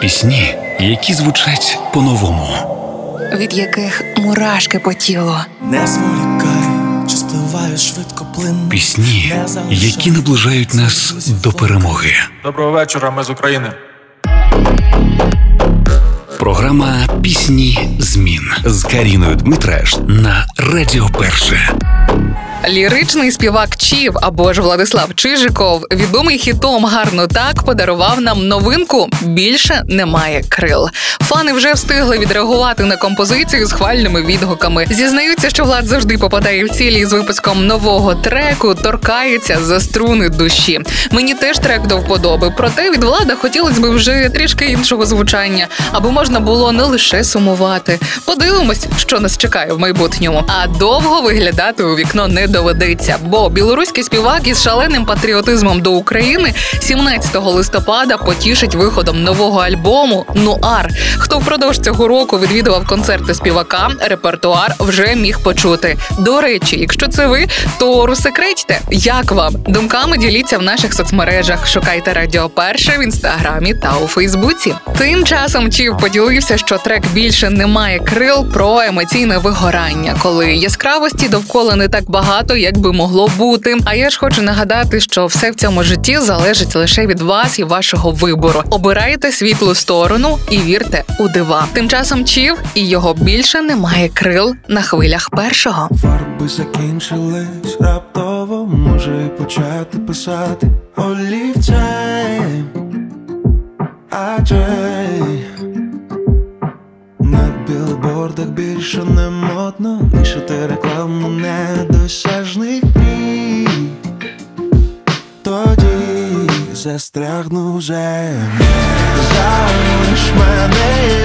Пісні, які звучать по-новому, від яких мурашки по тілу. Не зволікай, чи спливає швидко плин. Пісні, які наближають нас до перемоги. Доброго вечора, ми з України. Програма Пісні змін з Каріною Дмитраш на Радіо Перше. Ліричний співак Чів або ж Владислав Чижиков, відомий хітом гарно так подарував нам новинку Більше немає крил. Фани вже встигли відреагувати на композицію з хвальними відгуками. Зізнаються, що влад завжди попадає в цілі з випуском нового треку, торкається за струни душі. Мені теж трек до вподоби, проте від влада хотілося б вже трішки іншого звучання, аби можна було не лише сумувати. Подивимось, що нас чекає в майбутньому. А довго виглядати у вікно не доведеться, бо білоруський співак із шаленим патріотизмом до України 17 листопада потішить виходом нового альбому Нуар. Хто впродовж цього року відвідував концерти співака, репертуар вже міг почути. До речі, якщо це ви, то розсекретьте, як вам думками діліться в наших соцмережах. Шукайте Радіо Перше в інстаграмі та у Фейсбуці. Тим часом Чів поділився, що трек більше не має крил про емоційне вигорання, коли яскравості довкола не так багато, як би могло бути. А я ж хочу нагадати, що все в цьому житті залежить лише від вас і вашого вибору. Обирайте світлу сторону і вірте у дива. Тим часом Чів і його більше немає крил на хвилях першого. Фарби закінчились раптово, може почати писати олівцем. Адже на білбордах більше не модно Вішати рекламу недосяжних застрягну вже Залиш мене